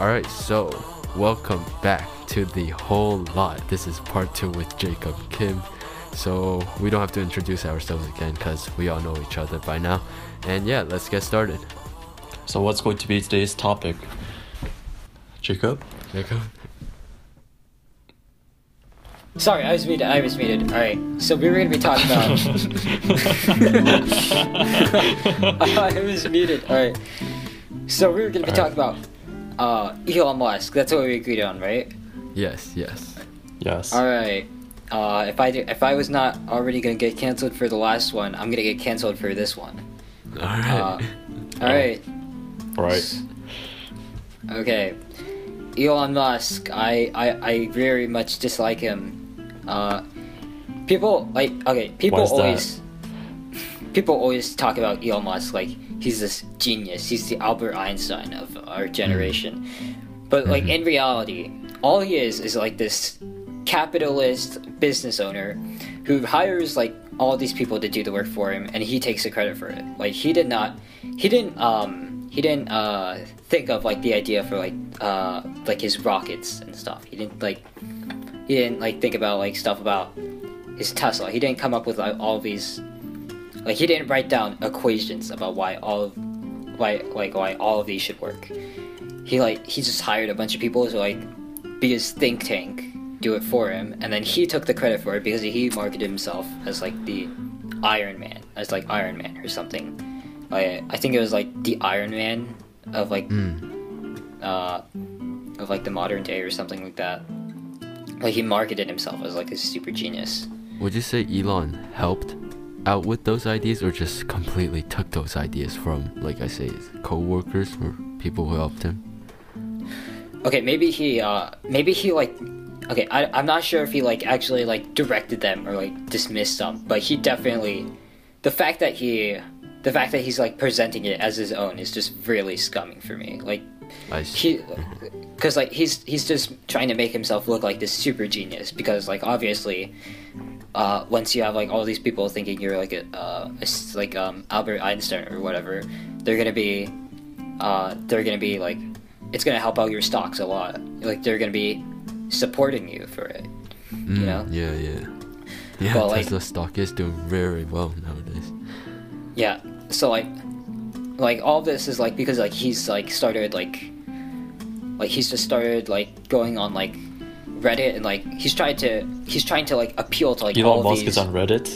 All right, so welcome back to the whole lot. This is part two with Jacob Kim. So we don't have to introduce ourselves again because we all know each other by now. And yeah, let's get started. So what's going to be today's topic? Jacob? Jacob? Sorry, I was muted. I was muted. All right. So we were gonna be talking about. I was muted. All right. So we were gonna be All talking about uh, Elon Musk. That's what we agreed on, right? Yes, yes. Yes. All right. Uh, if I do, if I was not already gonna get canceled for the last one, I'm gonna get canceled for this one. All right. Uh, all right. Right. Okay. Elon Musk, I, I, I very much dislike him. Uh, people like okay, people Why is that? always people always talk about Elon Musk like he's this genius. He's the Albert Einstein of our generation. But like in reality, all he is is like this capitalist business owner who hires like all these people to do the work for him and he takes the credit for it. Like he did not he didn't um he didn't uh think of like the idea for like uh like his rockets and stuff. He didn't like he didn't like think about like stuff about his Tesla. He didn't come up with like all these like he didn't write down equations about why all of why like why all of these should work. He like he just hired a bunch of people to like be his think tank, do it for him, and then he took the credit for it because he marketed himself as like the Iron Man, as like Iron Man or something. I I think it was like the Iron Man of like uh of like the modern day or something like that. Like he marketed himself as like a super genius. Would you say Elon helped out with those ideas or just completely took those ideas from, like I say, his co-workers or people who helped him? Okay, maybe he uh maybe he like okay, I I'm not sure if he like actually like directed them or like dismissed them, but he definitely the fact that he the fact that he's like presenting it as his own is just really scumming for me. Like he because like he's he's just trying to make himself look like this super genius because like obviously uh, once you have like all these people thinking you're like a, uh, like um, Albert Einstein or whatever, they're gonna be uh, they're gonna be like it's gonna help out your stocks a lot. Like they're gonna be supporting you for it. Mm, know? Yeah, yeah. Yeah, Well, like- stock is doing very well nowadays. Yeah. So like like all this is like because like he's like started like like he's just started like going on like Reddit and like he's trying to he's trying to like appeal to like all Elon Musk these is on Reddit.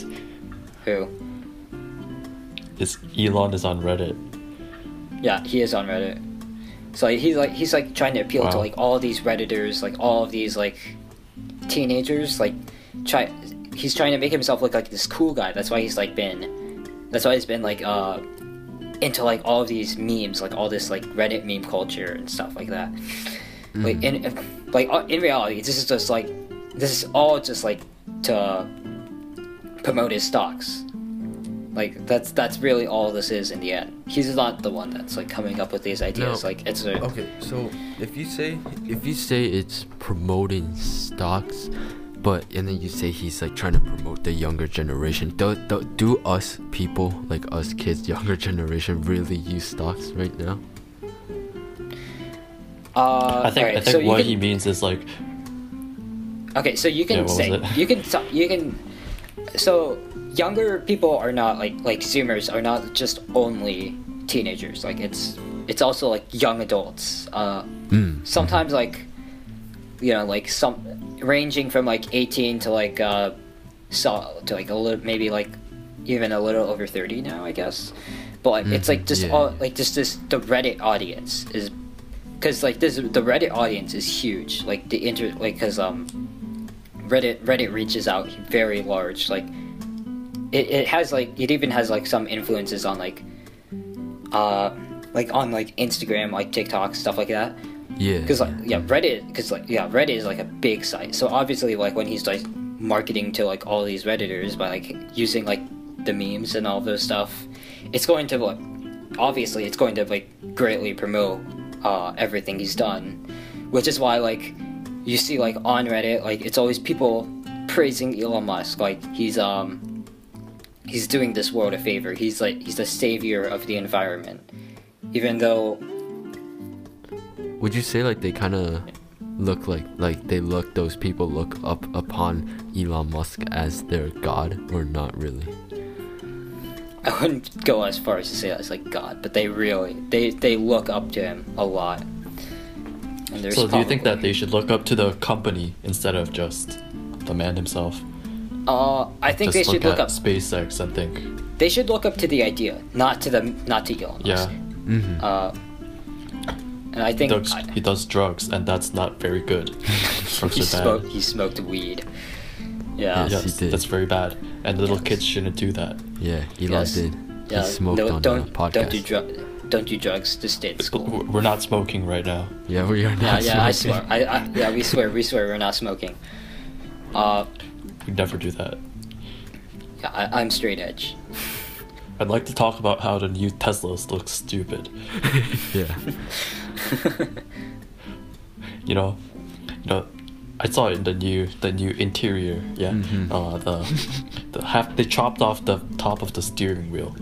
who Is Elon is on Reddit. yeah he is on Reddit. So like, he's like he's like trying to appeal to like all these redditors like all of these like teenagers like try he's trying to make himself look like this cool guy. That's why he's like been that's why he's been like uh into like all of these memes, like all this like Reddit meme culture and stuff like that. Like in like uh, in reality, this is just like this is all just like to promote his stocks. Like that's that's really all this is in the end. He's not the one that's like coming up with these ideas. No. Like it's a Okay, so if you say if you say it's promoting stocks, but and then you say he's like trying to promote the younger generation, do, do, do us people like us kids, younger generation, really use stocks right now? Uh, I think alright, I think so what can- he means is like Okay, so you Yeah, can what was say it? you can t- you can so younger people are not like like Zoomers are not just only teenagers. Like it's it's also like young adults. Uh, Mm. sometimes like you know like some ranging from like 18 to like uh so to like a little maybe like even a little over 30 now I guess but like it's like just yeah. all like just this the Reddit audience is because like this the Reddit audience is huge like the inter like because um Reddit Reddit reaches out very large like it, it has like it even has like some influences on like uh like on like Instagram like TikTok stuff like that Yeah. because like yeah reddit because like yeah reddit is like a big site so obviously like when he's like marketing to like all these redditors by like using like the memes and all those stuff it's going to like obviously it's going to like greatly promote uh everything he's done which is why like you see like on reddit like it's always people praising elon musk. Like he's um he's doing this world a favor. He's like he's the savior of the environment. Even though would you say like they kind of look like like they look those people look up upon Elon Musk as their god or not really? I wouldn't go as far as to say that's like God, but they really they they look up to him a lot. And there's So do you think that they should look up to the company instead of just the man himself? Uh, I think just they should look at up. SpaceX and think, They should look up to the idea, not to the not to Elon Musk. yeah, Mm-hmm. Uh, and I he think does, I- he does drugs, and that's not very good. He smoked he smoked weed. Yeah. Yes, Yes, he did. that's very bad, and little Yes. kids shouldn't do that. yeah, Elon Yes. did. Yeah. he smoked no, on don't the podcast. don't do drug don't do drugs to stay at school. We're not smoking right now. yeah, we are not. yeah, I smoking. swear. I, I yeah, we swear, we swear, we're not smoking. Uh, We never do that. yeah, I, I'm straight edge. I'd like to talk about how the new Teslas look stupid. yeah. You know, you know, I saw it in the new the new interior. Yeah, Mhm. uh, the the half they chopped off the top of the steering wheel.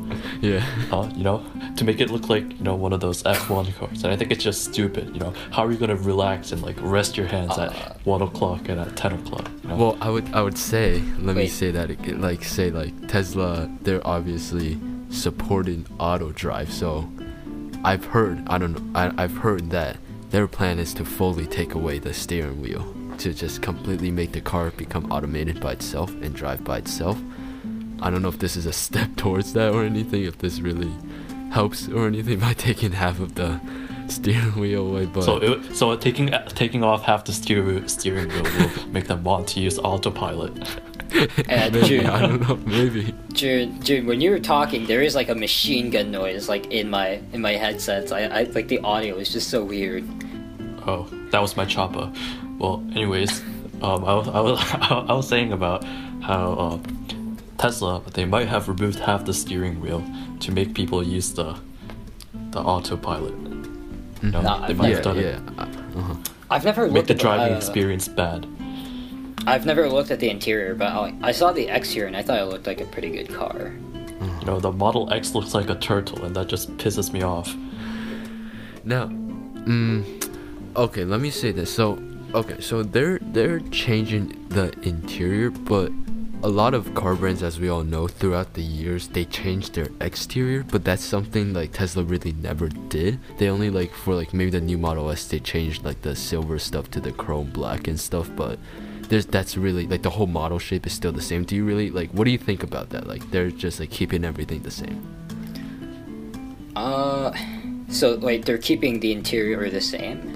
Yeah. Uh, you know, to make it look like you know one of those F1 cars, and I think it's just stupid. You know, how are you gonna relax and like rest your hands Uh, at one o'clock and at ten o'clock? You know? Well, I would I would say let me say that again, like say like Tesla they're obviously supporting auto drive so I've heard I don't know I, I've heard that their plan is to fully take away the steering wheel to just completely make the car become automated by itself and drive by itself. I don't know if this is a step towards that or anything if this really helps or anything by taking half of the steering wheel away but so it, so taking taking off half the steer, steering wheel will make them want to use autopilot. Uh, maybe, June, I don't know maybe June, June, when you were talking, there is like a machine gun noise like in my in my headsets. I, I like the audio is just so weird. Oh, that was my chopper. Well, anyways, um, I was, I was, I was saying about how uh, Tesla they might have removed half the steering wheel to make people use the the autopilot. You know, Nah, they I've might yeah have done yeah it. uh, uh-huh. I've never Make looked the at driving uh, experience bad. I've never looked at the interior, but I, I saw the exterior and I thought it looked like a pretty good car. You know, the Model X looks like a turtle, and that just pisses me off. Now, mm, okay, let me say this. So, okay, so they're they're changing the interior, but a lot of car brands, as we all know, throughout the years, they change their exterior. But that's something like Tesla really never did. They only like for like maybe the new Model S, they changed like the silver stuff to the chrome black and stuff. But there's that's really like the whole model shape is still the same. Do you really like? What do you think about that? Like they're just like keeping everything the same. Uh, so like they're keeping the interior the same.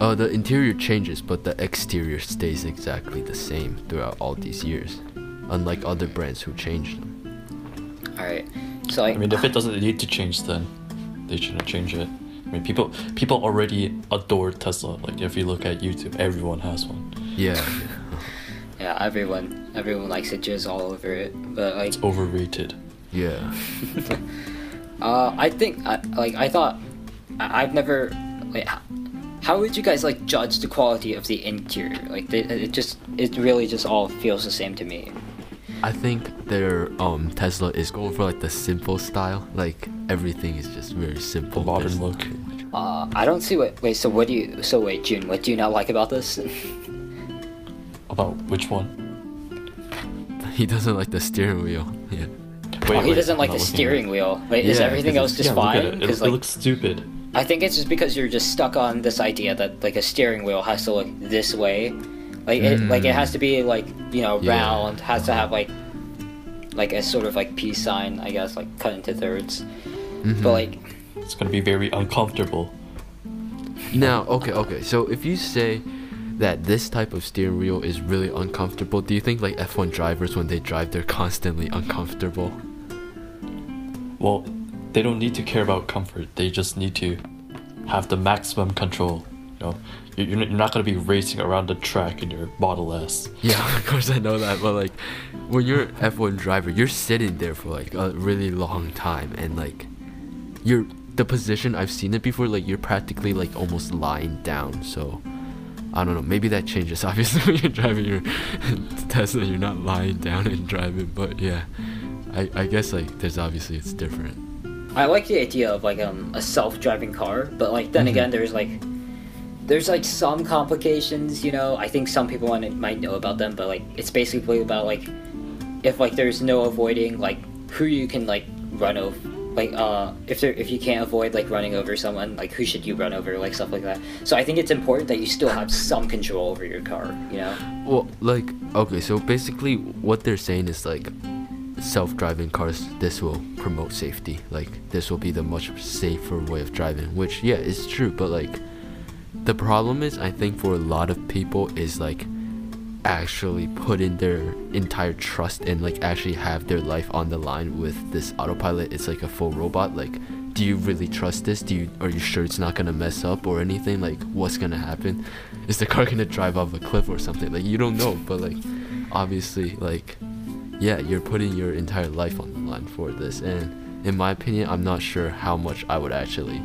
Uh, the interior changes, but the exterior stays exactly the same throughout all these years, unlike other brands who changed them. All right. So like, I mean, if it doesn't need to change, then they shouldn't change it. I mean, people people already adore Tesla. Like, if you look at YouTube, everyone has one. Yeah, yeah, everyone everyone likes it, just all over it, but like, It's overrated. yeah. uh, I think I, like I thought I, I've never like. How, how would you guys like judge the quality of the interior? Like, they, it just it really just all feels the same to me. I think their um Tesla is going for like the simple style. Like everything is just very simple. The modern look. Uh, I don't see what. Wait, so what do you? So wait, June, what do you not like about this? About which one? He doesn't like the steering wheel. Yeah. Wait, oh, he wait, doesn't like the steering wheel. Wait, is everything else just yeah, fine? it. It, Because it like, looks stupid. I think it's just because you're just stuck on this idea that like a steering wheel has to look this way, like it like it has to be like you know Yeah. round, has to have like like a sort of like peace sign, I guess, like cut into 3rds Mhm. But like, It's gonna be very uncomfortable. Now, okay, okay. So if you say that this type of steering wheel is really uncomfortable, do you think like F1 drivers when they drive they're constantly uncomfortable? Well, they don't need to care about comfort. They just need to have the maximum control. You know, You- you're you're not gonna be racing around the track in your Model S. Yeah, of course I know that, but like when you're F1 driver, you're sitting there for like a really long time and like you're the position I've seen it before like you're practically like almost lying down. So I don't know, maybe that changes obviously when you're driving your Tesla, you're not lying down and driving, but yeah. I I guess like there's obviously it's different. I like the idea of like um a self-driving car, but like then Mhm. again, there's like there's like some complications, you know. I think some people might might know about them, but like it's basically about like if like there's no avoiding like who you can like run over like uh if there if you can't avoid like running over someone like who should you run over like stuff like that so i think it's important that you still have some control over your car you know Well, like, okay, so basically, what they're saying is like, self-driving cars. This will promote safety. Like, this will be the much safer way of driving. Which, yeah, it's true. But like, the problem is, I think for a lot of people, is like, actually put in their entire trust and like actually have their life on the line with this autopilot. It's like a full robot. Like, do you really trust this? Do you are you sure it's not gonna mess up or anything? Like, what's gonna happen? Is the car gonna drive off a cliff or something? Like, you don't know. But like, obviously, like, yeah, you're putting your entire life on the line for this. And in my opinion, I'm not sure how much I would actually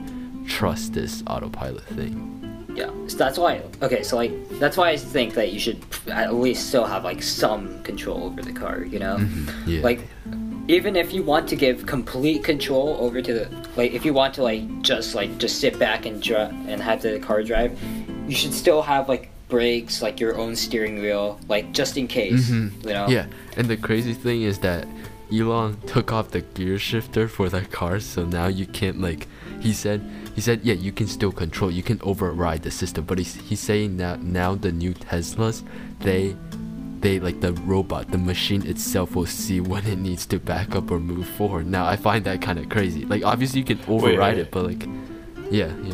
trust this autopilot thing. yeah so that's why okay so like that's why i think that you should at least still have like some control over the car you know mm-hmm, Yeah. like even if you want to give complete control over to the like if you want to like just like just sit back and drive and have the car drive you should still have like brakes like your own steering wheel like just in case Mhm. you know Yeah, and the crazy thing is that Elon took off the gear shifter for that car, so now you can't like. He said, he said, yeah, you can still control, you can override the system, but he's he's saying that now the new Teslas, they, they like the robot, the machine itself will see when it needs to back up or move forward. Now I find that kind of crazy. Like obviously you can override wait. it, but like, yeah, yeah.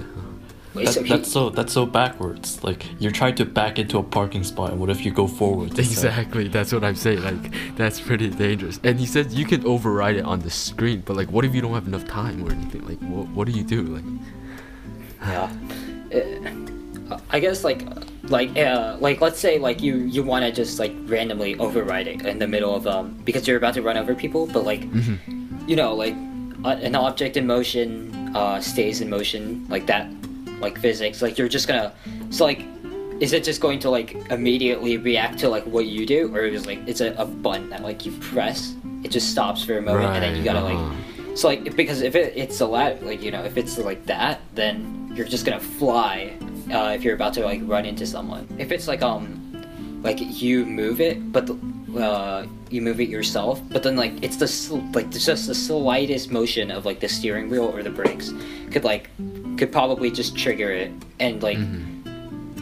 Wait, That, so he- that's so that's so backwards. Like you're trying to back into a parking spot, and what if you go forward? Exactly, that's what I'm saying. Like, that's pretty dangerous. And he says you can override it on the screen, but like, what if you don't have enough time or anything? Like, what, what do you do? Like, yeah Uh, i guess like like uh like let's say like you you want to just like randomly override it in the middle of um because you're about to run over people but like you know like uh, an object in motion uh stays in motion like that like physics like you're just gonna so like is it just going to like immediately react to like what you do or is like it's a, a button that like you press it just stops for a moment and then you gotta uh-huh. like so like because if it, it's a lot like you know if it's like that then you're just gonna fly uh, if you're about to like run into someone if it's like um like you move it but the, uh, you move it yourself but then like it's the sl- like it's just the slightest motion of like the steering wheel or the brakes could like could probably just trigger it and like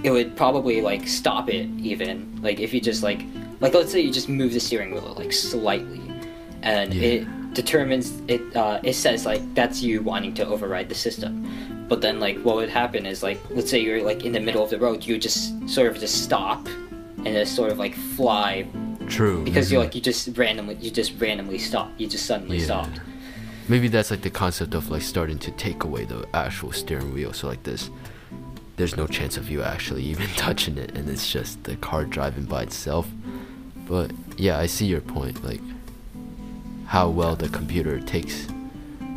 it would probably like stop it even. Like if you just like like let's say you just move the steering wheel like slightly and Yeah. it determines it uh, it says like that's you wanting to override the system. But then like what would happen is like let's say you're like in the middle of the road you just sort of just stop and just sort of like fly true. because you mhm. like you just randomly you just randomly stop you just suddenly Yeah. stopped Maybe that's like the concept of like starting to take away the actual steering wheel. So like this, there's no chance of you actually even touching it, and it's just the car driving by itself. But yeah, I see your point. Like how well the computer takes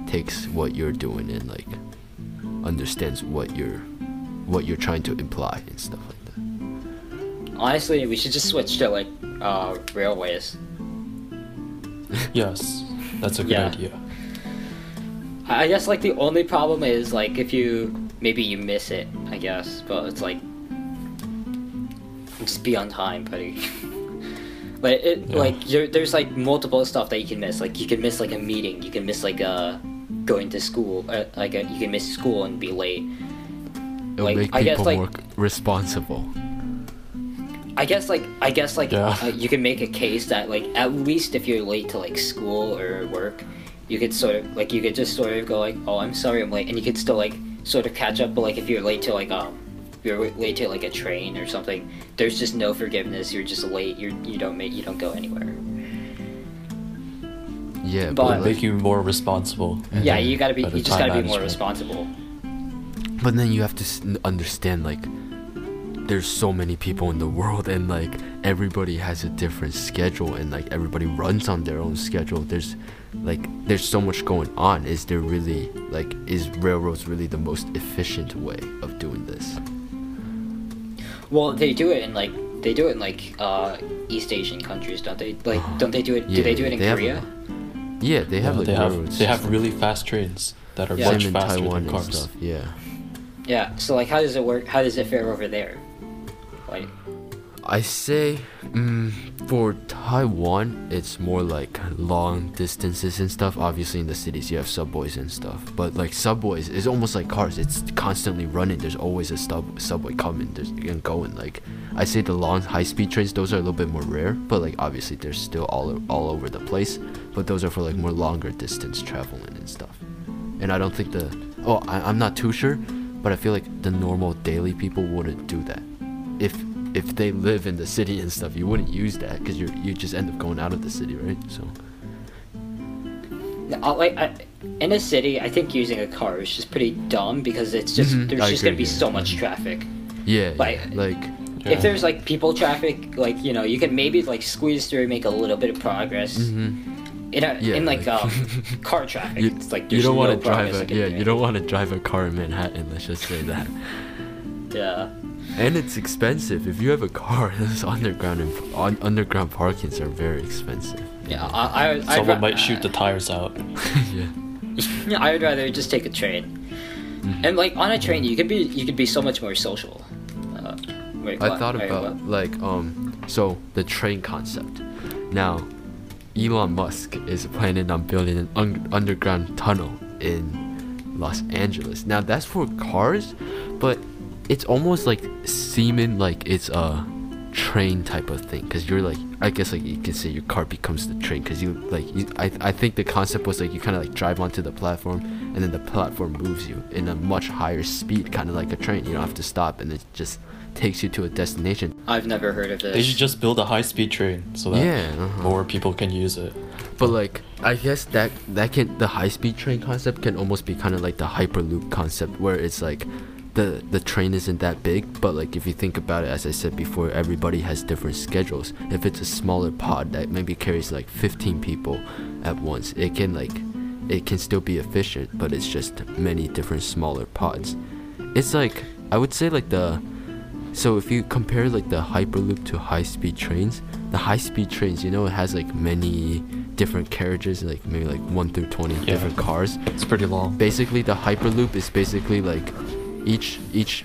takes what you're doing and like understands what you're what you're trying to imply and stuff. Honestly we should just switch to like uh railways Yes, that's a good Yeah. idea. I guess like the only problem is like if you maybe you miss it, I guess, but it's like just be on time, buddy. but it Yeah. like you're, there's like multiple stuff that you can miss. Like you can miss like a meeting, you can miss like uh going to school, uh, like uh you can miss school and be late. It'll Like, make I guess, people like- more responsible. I guess like I guess like Yeah. uh, you can make a case that like at least if you're late to like school or work, you could sort of like you could just sort of go like, oh, I'm sorry, I'm late, and you could still like sort of catch up. But like if you're late to like um, if you're late to like a train or something, there's just no forgiveness. You're just late. You you don't make you don't go anywhere. Yeah, But- but, like, Make you more responsible. Yeah, you gotta be. You just gotta be more responsible. But then you have to understand like there's so many people in the world and like everybody has a different schedule and like everybody runs on their own schedule. There's like there's so much going on. Is there really like is railroads really the most efficient way of doing this? Well, they do it in like they do it in like uh, East Asian countries, don't they? Like, don't they do it? do they do it in they Korea? a- yeah, they have Yeah, like they have they have really fast trains that are Yeah. much Same in faster Taiwan than and cars. stuff. Yeah. Yeah. So like, how does it work? How does it fare over there? Like, I say mm, for Taiwan, it's more like long distances and stuff. Obviously, in the cities, you have subways and stuff. But like subways, it's almost like cars. It's constantly running. There's always a sub- subway coming there's, and going. Like I say, the long high-speed trains, those are a little bit more rare. But like obviously, they're still all all over the place. But those are for like more longer distance traveling and stuff. And I don't think the oh, I, I'm not too sure, but I feel like the normal daily people wouldn't do that. If if they live in the city and stuff, you wouldn't use that because you you just end up going out of the city, right? So like I, in a city, I think using a car is just pretty dumb because it's just Mhm, there's I just gonna be yeah. so much traffic. yeah, Like- yeah, like Yeah. If there's like people traffic, like you know, you can maybe like squeeze through, and make a little bit of progress. mhm. In a, Yeah, in like like- um, car traffic, you, it's like you don't no want to drive a yeah you don't want to drive a car in Manhattan. Let's just say that. Yeah. And it's expensive. If you have a car, those underground and on, underground parkings are very expensive. Yeah, I, I, I'd Someone ra- might shoot the tires out. yeah. Yeah, I would rather just take a train. Mm-hmm. And like on a train, you could be you could be so much more social. Uh, wait, I what? thought Wait, about what? like um so the train concept. Now, Elon Musk is planning on building an un- underground tunnel in Los Angeles. Now that's for cars, but it's almost like seeming like it's a train type of thing because you're like I guess like you can say your car becomes the train because you like you, I I think the concept was like you kind of like drive onto the platform and then the platform moves you in a much higher speed, kind of like a train. You don't have to stop and it just takes you to a destination. I've never heard of this. They should just build a high-speed train so that Yeah, uh-huh. more people can use it. But like, I guess that that can the high speed train concept can almost be kind of like the hyperloop concept, where it's like the the train isn't that big, but like if you think about it, as I said before, everybody has different schedules. If it's a smaller pod that maybe carries like 15 people at once, it can like it can still be efficient, but it's just many different smaller pods. It's like I would say like the so if you compare like the hyperloop to high speed trains, the high speed trains, you know, it has like many different carriages, like maybe like one through twenty Yeah. different cars. It's pretty long. Basically, the hyperloop is basically like each each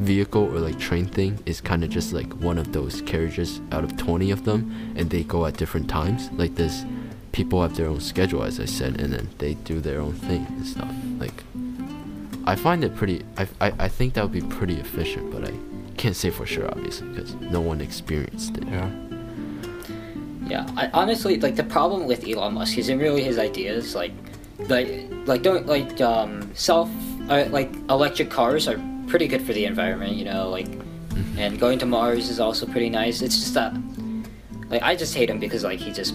vehicle or like train thing is kind of just like one of those carriages out of 20 of them and they go at different times like this people have their own schedule as i said and then they do their own thing and stuff like i find it pretty i, I, I think that would be pretty efficient but i can't say for sure obviously because no one experienced it Yeah. Yeah, I, honestly, like the problem with Elon Musk isn't really his ideas. Like, like, like don't like um self uh, like electric cars are pretty good for the environment. You know, like, and going to Mars is also pretty nice. It's just that, like, I just hate him because like he just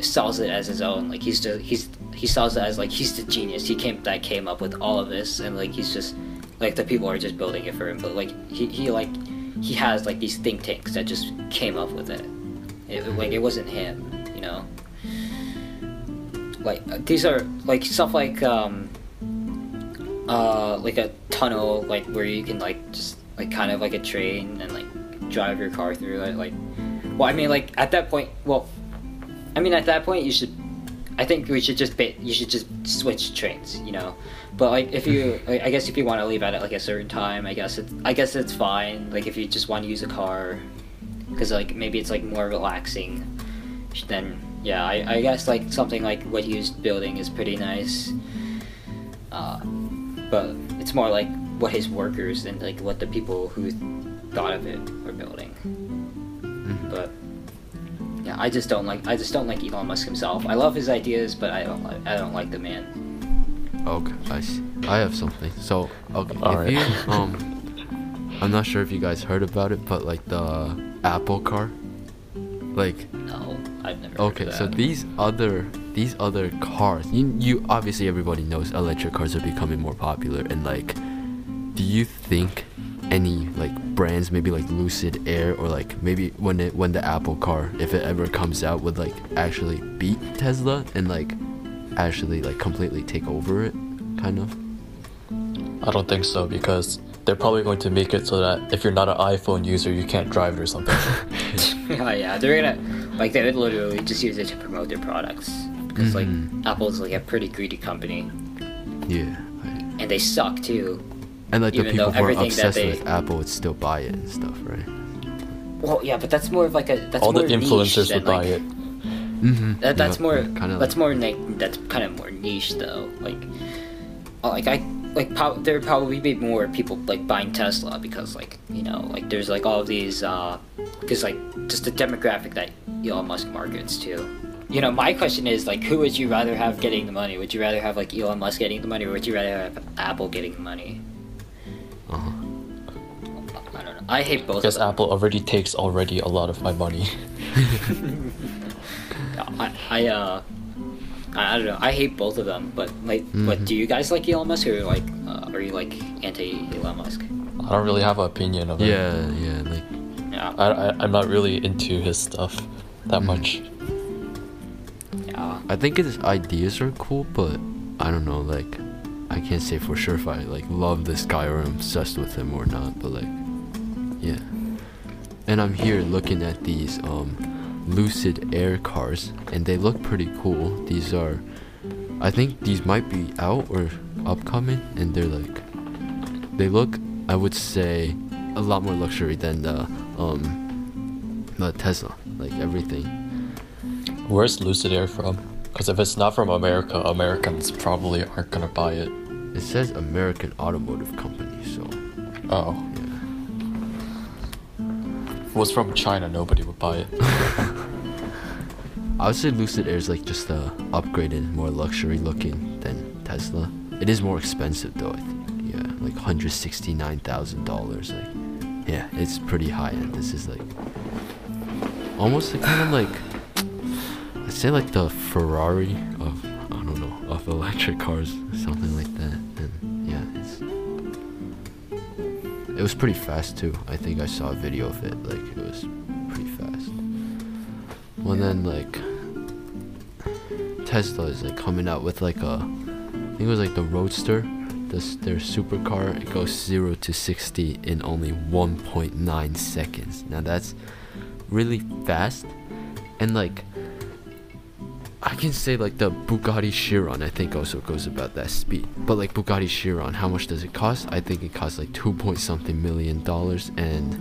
sells it as his own. Like he's just he's he sells it as like he's the genius. He came that came up with all of this, and like he's just like the people are just building it for him. But like he he like he has like these think tanks that just came up with it. It, like it wasn't him, you know. Like these are like stuff like um, uh, like a tunnel, like where you can like just like kind of like a train and like drive your car through it. Like, well, I mean, like at that point, well, I mean at that point you should. I think we should just ba- you should just switch trains, you know. But like if you, I guess if you want to leave at like a certain time, I guess it's I guess it's fine. Like if you just want to use a car, because like maybe it's like more relaxing then yeah I, I guess like something like what he was building is pretty nice uh, but it's more like what his workers and like what the people who thought of it were building Mhm. but yeah I just don't like I just don't like Elon Musk himself I love his ideas but I don't like I don't like the man Okay, I see. I have something. So, okay, if Alright. you um, I'm not sure if you guys heard about it, but like the Apple car, like no I've never heard okay, of so these other these other cars, you you obviously everybody knows electric cars are becoming more popular, and like, do you think any like brands, maybe like Lucid Air, or like maybe when it when the Apple car, if it ever comes out, would like actually beat Tesla and like actually like completely take over it, kind of? I don't think so because they're probably going to make it so that if you're not an iPhone user, you can't drive it or something. oh yeah, they're gonna like they would literally just use it to promote their products because Mhm. like Apple's like a pretty greedy company Yeah. I, and they suck too. And like the people who are obsessed they- with Apple would still buy it and stuff, right? Well, yeah, but that's more of like a that's All the more niche influencers than, would buy like, it. Mm-hmm. That, that's more kind of that's more like that's kind of more niche though. Like, uh, like I like prob- there would probably be more people like buying Tesla because like you know like there's like all of these uh because like just the demographic that Elon Musk markets to. You know, my question is like, who would you rather have getting the money? Would you rather have like Elon Musk getting the money, or would you rather have Apple getting the money? Uh-huh. I don't know. I hate both. Because. Apple already takes already a lot of my money. I, I uh, I, I don't know. I hate both of them, but like, but Mhm. do you guys like Elon Musk or like, uh, are you like anti Elon Musk? I don't really have an opinion of it. Yeah, yeah, like Yeah, I, I I'm not really into his stuff that Mhm. much. I think his ideas are cool, but I don't know, like I can't say for sure if I like love this guy or I'm obsessed with him or not, but like yeah. And I'm here looking at these um Lucid Air cars and they look pretty cool. These are I think these might be out or upcoming and they're like they look I would say a lot more luxury than the um the Tesla. Like everything. Where's Lucid Air from? Because if it's not from America, Americans probably aren't gonna buy it. It says American Automotive Company, so Oh, yeah. if it was from China, nobody would buy it. I would say Lucid Air is like just a upgraded, more luxury looking than Tesla. It is more expensive though, I think. Yeah, like hundred sixty nine thousand dollars. Like, yeah, it's pretty high end. This is like almost like, kind of like I'd say like the Ferrari of I don't know of electric cars, something like that. And yeah, it's it was pretty fast too. I think I saw a video of it. Like it was pretty fast. Well then like Tesla is like coming out with like a I think it was like the Roadster, this their supercar. It goes zero to sixty in only 1.9 seconds. Now that's really fast, and like I can say like the Bugatti Chiron I think also goes about that speed. But like Bugatti Chiron, how much does it cost? I think it costs like two point something million dollars and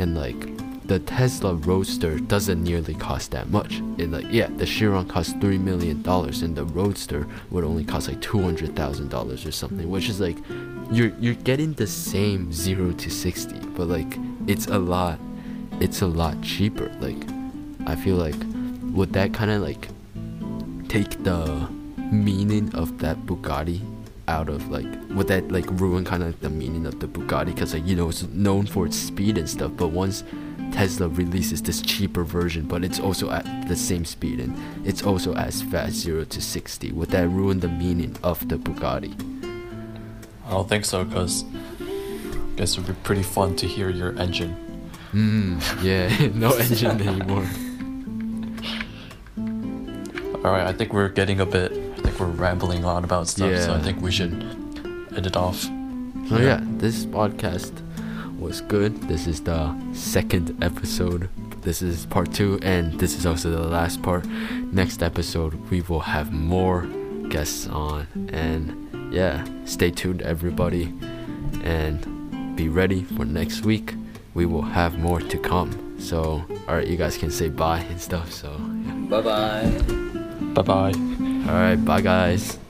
and like the Tesla Roadster doesn't nearly cost that much. It like yeah, the Chiron costs three million dollars and the Roadster would only cost like two hundred thousand dollars or something, which is like you're you're getting the same zero to sixty, but like it's a lot it's a lot cheaper. Like I feel like would that kind of like take the meaning of that Bugatti out of like would that like ruin kind of like the meaning of the Bugatti? Because like you know it's known for its speed and stuff but once Tesla releases this cheaper version but it's also at the same speed and it's also as fast 0 to 60 would that ruin the meaning of the Bugatti? I don't think so, because I guess it would be pretty fun to hear your engine. mm, yeah no engine anymore Alright, I think we're getting a bit. I think we're rambling on about stuff, so I think we should end it off. So yeah, this podcast was good. This is the second episode. This is part two, and this is also the last part. Next episode, we will have more guests on, and yeah, stay tuned, everybody, and be ready for next week. We will have more to come. So, alright, you guys can say bye and stuff. So, yeah. Bye bye. Bye bye. alright, bye guys.